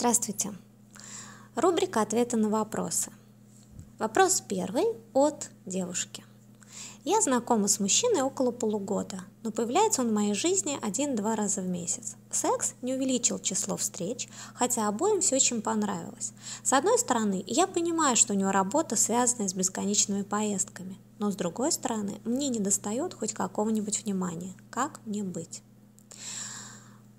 Здравствуйте. Рубрика «Ответы на вопросы». Вопрос первый от девушки. Я знакома с мужчиной около полугода, но появляется он в моей жизни один-два раза в месяц. Секс не увеличил число встреч, хотя обоим все очень понравилось. С одной стороны, я понимаю, что у него работа, связанная с бесконечными поездками, но с другой стороны, мне не достает хоть какого-нибудь внимания. Как мне быть?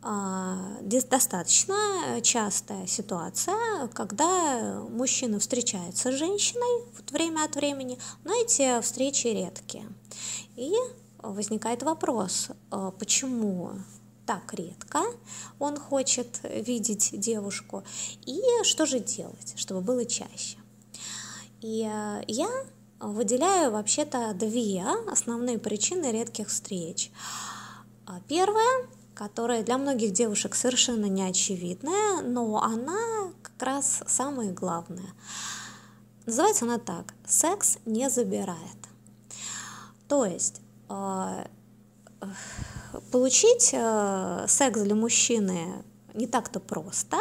А, достаточно частая ситуация, когда мужчина встречается с женщиной вот время от времени, но эти встречи редкие. И возникает вопрос, а, почему так редко он хочет видеть девушку, и что же делать, чтобы было чаще. И а, я выделяю вообще-то две основные причины редких встреч. Первая которая для многих девушек совершенно не очевидная, но она как раз самое главное. Называется она так «Секс не забирает». То есть э, получить э, секс для мужчины не так-то просто,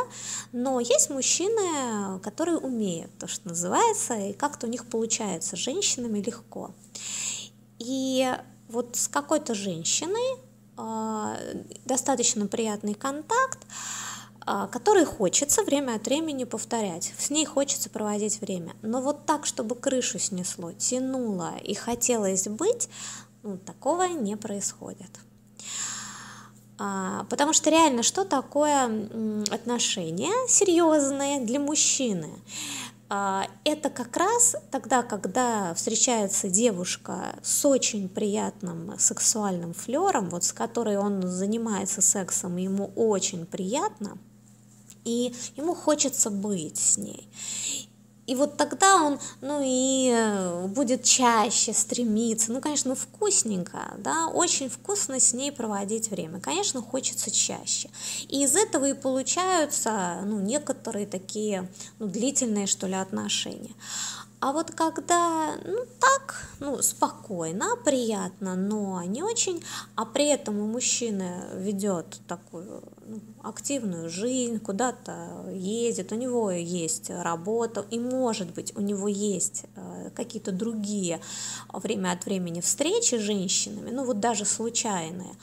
но есть мужчины, которые умеют то, что называется, и как-то у них получается женщинами легко. И вот с какой-то женщиной достаточно приятный контакт, а, который хочется время от времени повторять. С ней хочется проводить время. Но вот так, чтобы крышу снесло, тянуло и хотелось быть, ну, такого не происходит. А, потому что реально, что такое отношения серьезные для мужчины? А, это как раз тогда, когда встречается девушка с очень приятным сексуальным флером, вот с которой он занимается сексом, и ему очень приятно, и ему хочется быть с ней. И вот тогда он, ну и э, будет чаще стремиться, ну, конечно, вкусненько, да, очень вкусно с ней проводить время. Конечно, хочется чаще. И из этого и получаются, ну, некоторые такие, ну, длительные, что ли, отношения. А вот когда, ну так, ну спокойно, приятно, но не очень, а при этом у мужчины ведет такую ну, активную жизнь, куда-то ездит, у него есть работа, и может быть у него есть э, какие-то другие время от времени встречи с женщинами, ну вот даже случайные,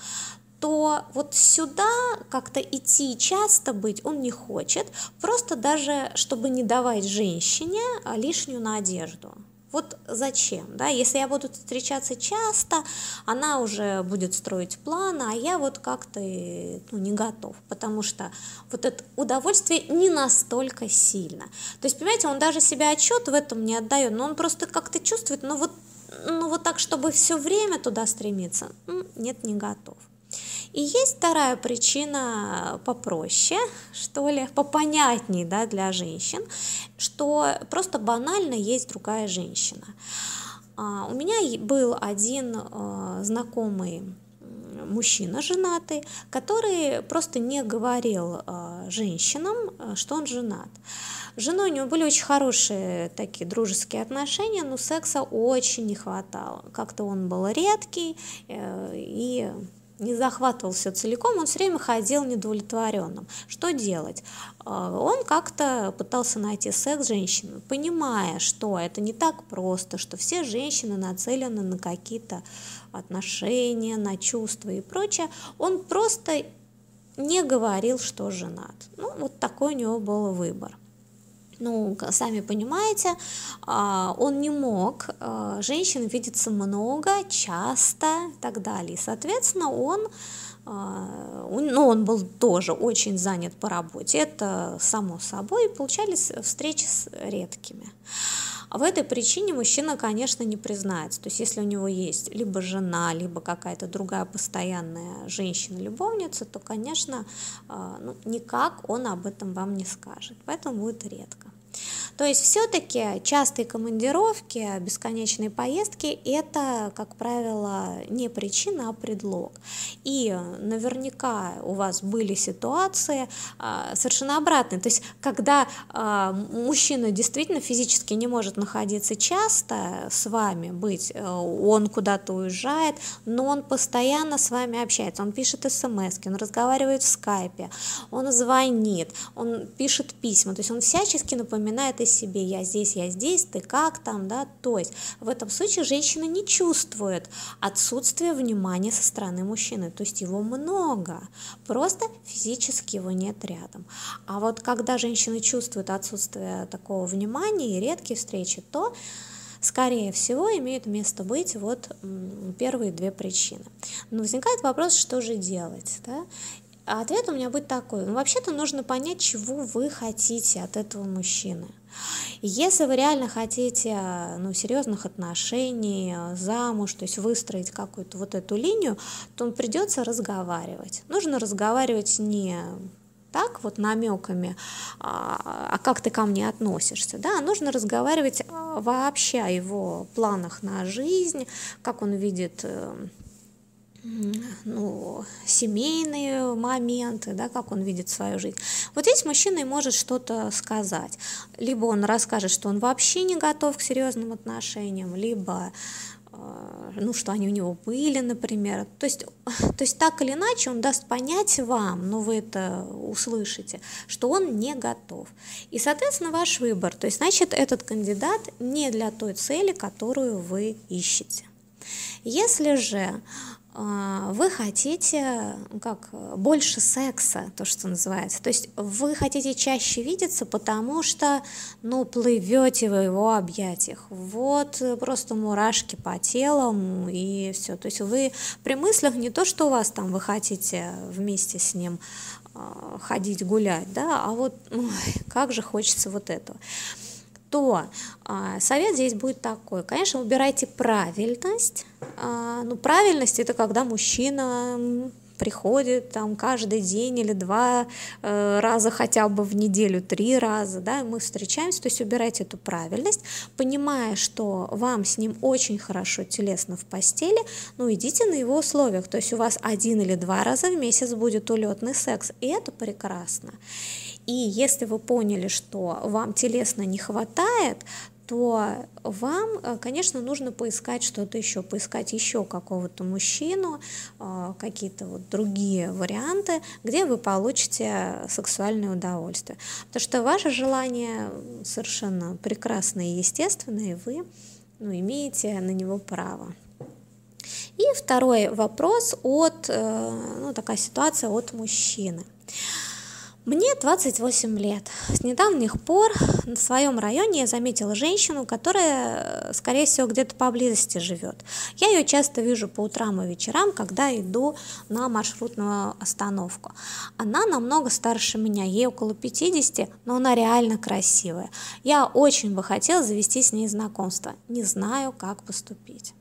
то вот сюда как-то идти часто быть он не хочет, просто даже чтобы не давать женщине а, лишнюю надежду. Вот зачем, да, если я буду встречаться часто, она уже будет строить планы, а я вот как-то ну, не готов, потому что вот это удовольствие не настолько сильно. То есть, понимаете, он даже себе отчет в этом не отдает, но он просто как-то чувствует, ну вот, ну вот так, чтобы все время туда стремиться, нет, не готов. И есть вторая причина попроще, что ли, попонятней да, для женщин, что просто банально есть другая женщина. А, у меня был один а, знакомый мужчина женатый, который просто не говорил а, женщинам, что он женат. С женой у него были очень хорошие такие дружеские отношения, но секса очень не хватало. Как-то он был редкий, э, и не захватывал все целиком, он все время ходил недовлетворенным. Что делать? А, он как-то пытался найти секс с женщиной, понимая, что это не так просто, что все женщины нацелены на какие-то отношения, на чувства и прочее. Он просто не говорил, что женат. Ну, вот такой у него был выбор ну, сами понимаете, а, он не мог а, женщин видеться много, часто и так далее. Соответственно, он а, ну, он был тоже очень занят по работе, это само собой, получались встречи с редкими. А в этой причине мужчина, конечно, не признается. То есть, если у него есть либо жена, либо какая-то другая постоянная женщина-любовница, то, конечно, ну, никак он об этом вам не скажет. Поэтому будет редко. То есть все-таки частые командировки, бесконечные поездки – это, как правило, не причина, а предлог. И наверняка у вас были ситуации а, совершенно обратные. То есть когда а, мужчина действительно физически не может находиться часто с вами, быть, э, он куда-то уезжает, но он постоянно с вами общается, он пишет смс, он разговаривает в скайпе, он звонит, он пишет письма, то есть он всячески напоминает о себе, я здесь, я здесь, ты как там, да, то есть в этом случае женщина не чувствует отсутствие внимания со стороны мужчины, то есть его много, просто физически его нет рядом. А вот когда женщина чувствует отсутствие такого внимания и редкие встречи, то скорее всего, имеют место быть вот первые две причины. Но возникает вопрос, что же делать. Да? А ответ у меня будет такой. Ну, вообще-то нужно понять, чего вы хотите от этого мужчины. Если вы реально хотите ну, серьезных отношений, замуж, то есть выстроить какую-то вот эту линию, то придется разговаривать. Нужно разговаривать не так вот намеками, а, а как ты ко мне относишься, да, нужно разговаривать а, вообще о его планах на жизнь, как он видит э, ну, семейные моменты, да, как он видит свою жизнь. Вот здесь мужчина и может что-то сказать. Либо он расскажет, что он вообще не готов к серьезным отношениям, либо э, ну, что они у него были, например. То есть, то есть так или иначе он даст понять вам, ну вы это услышите, что он не готов. И, соответственно, ваш выбор. То есть, значит, этот кандидат не для той цели, которую вы ищете. Если же вы хотите как больше секса, то, что называется. То есть вы хотите чаще видеться, потому что, ну, плывете в его объятиях. Вот просто мурашки по телу и все. То есть вы при мыслях не то, что у вас там вы хотите вместе с ним а, ходить гулять, да, а вот ой, как же хочется вот этого то а, совет здесь будет такой. Конечно, выбирайте правильность. А, ну, правильность это когда мужчина приходит там каждый день или два э, раза хотя бы в неделю, три раза, да, мы встречаемся, то есть убирайте эту правильность, понимая, что вам с ним очень хорошо телесно в постели, ну идите на его условиях, то есть у вас один или два раза в месяц будет улетный секс, и это прекрасно. И если вы поняли, что вам телесно не хватает, то вам, э, конечно, нужно поискать что-то еще, поискать еще какого-то мужчину, э, какие-то вот другие варианты, где вы получите сексуальное удовольствие. Потому что ваше желание совершенно прекрасное и естественное, и вы ну, имеете на него право. И второй вопрос от, э, ну, такая ситуация от мужчины. Мне 28 лет. С недавних пор в своем районе я заметила женщину, которая, скорее всего, где-то поблизости живет. Я ее часто вижу по утрам и вечерам, когда иду на маршрутную остановку. Она намного старше меня, ей около 50, но она реально красивая. Я очень бы хотела завести с ней знакомство. Не знаю, как поступить.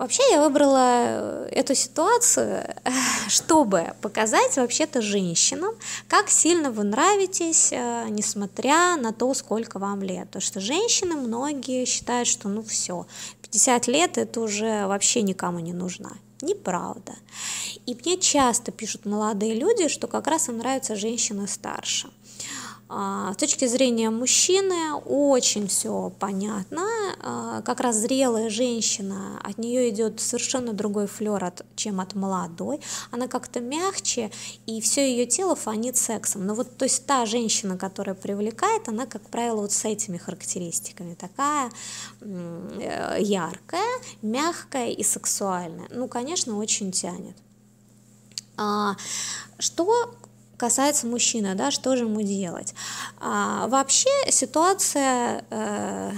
Вообще я выбрала э, эту ситуацию, чтобы показать вообще-то женщинам, как сильно вы нравитесь, э, несмотря на то, сколько вам лет. Потому что женщины многие считают, что ну все, 50 лет это уже вообще никому не нужна. Неправда. И мне часто пишут молодые люди, что как раз им нравятся женщины старше. А, с точки зрения мужчины очень все понятно. А, как раз зрелая женщина, от нее идет совершенно другой флер, от, чем от молодой. Она как-то мягче, и все ее тело фонит сексом. Но вот то есть та женщина, которая привлекает, она, как правило, вот с этими характеристиками. Такая э, яркая, мягкая и сексуальная. Ну, конечно, очень тянет. А, что касается мужчины, да, что же ему делать? А, вообще ситуация, э,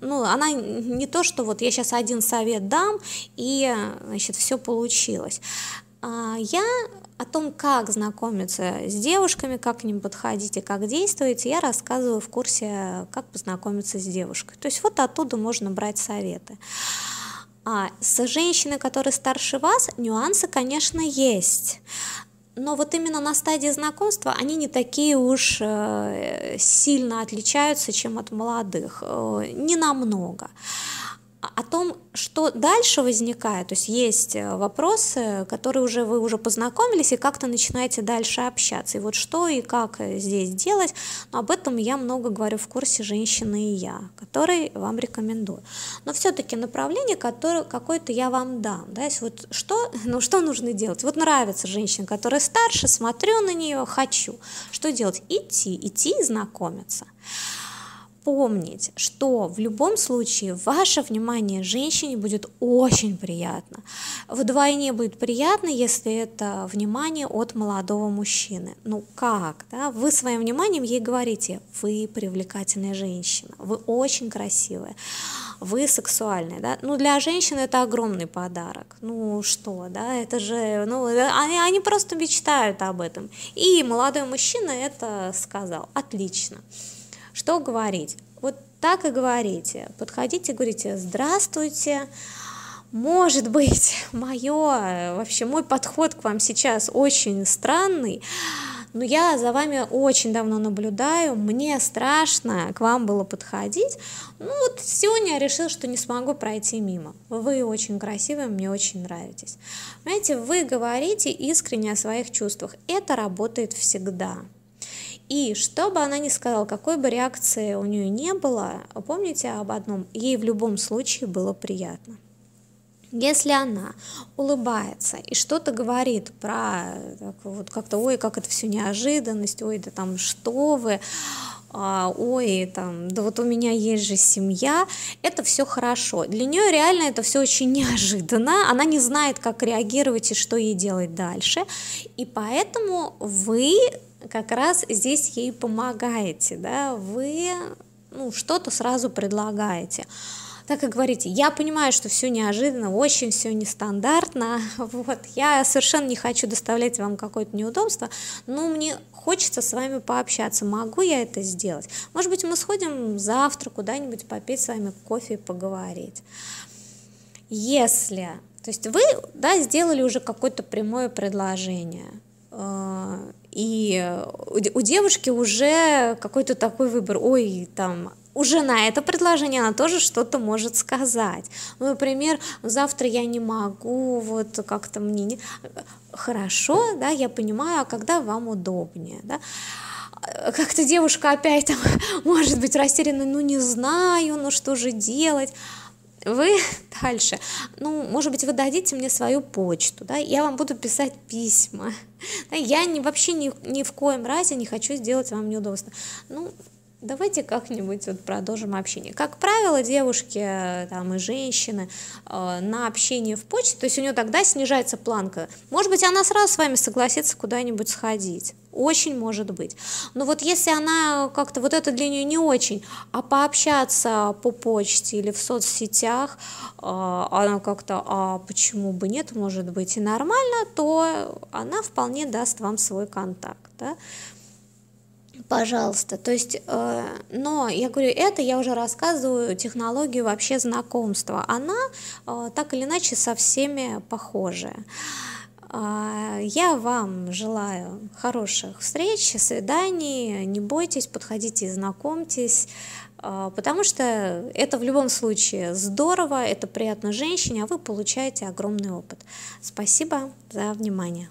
ну, она не то, что вот я сейчас один совет дам, и, значит, все получилось. А, я о том, как знакомиться с девушками, как к ним подходить и как действовать, я рассказываю в курсе «Как познакомиться с девушкой». То есть вот оттуда можно брать советы. А с женщиной, которая старше вас, нюансы, конечно, есть. Но вот именно на стадии знакомства они не такие уж э, сильно отличаются, чем от молодых, э, не намного о том, что дальше возникает, то есть есть э, вопросы, которые уже вы уже познакомились и как-то начинаете дальше общаться. И вот что и как э, здесь делать, но об этом я много говорю в курсе «Женщина и я», который вам рекомендую. Но все-таки направление, которое какое-то я вам дам. Да, есть вот что, ну, что нужно делать? Вот нравится женщина, которая старше, смотрю на нее, хочу. Что делать? Идти, идти и знакомиться помнить, что в любом случае ваше внимание женщине будет очень приятно. Вдвойне будет приятно, если это внимание от молодого мужчины. Ну как? Да? Вы своим вниманием ей говорите, вы привлекательная женщина, вы очень красивая, вы сексуальная. Да? Ну для женщины это огромный подарок. Ну что, да, это же, ну они, они просто мечтают об этом. И молодой мужчина это сказал. Отлично. Что говорить? Вот так и говорите. Подходите, говорите, здравствуйте, может быть, мое, вообще мой подход к вам сейчас очень странный, но я за вами очень давно наблюдаю, мне страшно к вам было подходить. Ну вот сегодня я решил, что не смогу пройти мимо. Вы очень красивые, мне очень нравитесь. Понимаете, вы говорите искренне о своих чувствах. Это работает всегда. И что бы она ни сказала, какой бы реакции у нее не было, помните об одном, ей в любом случае было приятно. Если она улыбается и что-то говорит про так, вот как-то, ой, как это все неожиданность, ой, да там что вы, а, ой, там, да вот у меня есть же семья, это все хорошо. Для нее реально это все очень неожиданно, она не знает, как реагировать и что ей делать дальше, и поэтому вы как раз здесь ей помогаете, да, вы ну, что-то сразу предлагаете. Так и говорите, я понимаю, что все неожиданно, очень все нестандартно, вот, я совершенно не хочу доставлять вам какое-то неудобство, но мне хочется с вами пообщаться, могу я это сделать? Может быть, мы сходим завтра куда-нибудь попить с вами кофе и поговорить. Если, то есть вы, да, сделали уже какое-то прямое предложение, э, и у девушки уже какой-то такой выбор, ой, там, уже на это предложение она тоже что-то может сказать. Ну, например, завтра я не могу, вот как-то мне не... Хорошо, да, я понимаю, а когда вам удобнее, да. Как-то девушка опять там может быть растеряна, ну не знаю, ну что же делать, вы дальше, ну, может быть, вы дадите мне свою почту, да, я вам буду писать письма, да, я не, вообще ни, ни в коем разе не хочу сделать вам неудобство, ну, давайте как-нибудь вот продолжим общение. Как правило, девушки там, и женщины э, на общение в почте, то есть у нее тогда снижается планка. Может быть, она сразу с вами согласится куда-нибудь сходить. Очень может быть. Но вот если она как-то, вот это для нее не очень, а пообщаться по почте или в соцсетях, а, она как-то, а почему бы нет, может быть и нормально, то она вполне даст вам свой контакт. Да? Пожалуйста, то есть, э, но я говорю, это я уже рассказываю технологию вообще знакомства. Она э, так или иначе со всеми похожая. А, я вам желаю хороших встреч, свиданий, не бойтесь, подходите и знакомьтесь, а, потому что это в любом случае здорово, это приятно женщине, а вы получаете огромный опыт. Спасибо за внимание.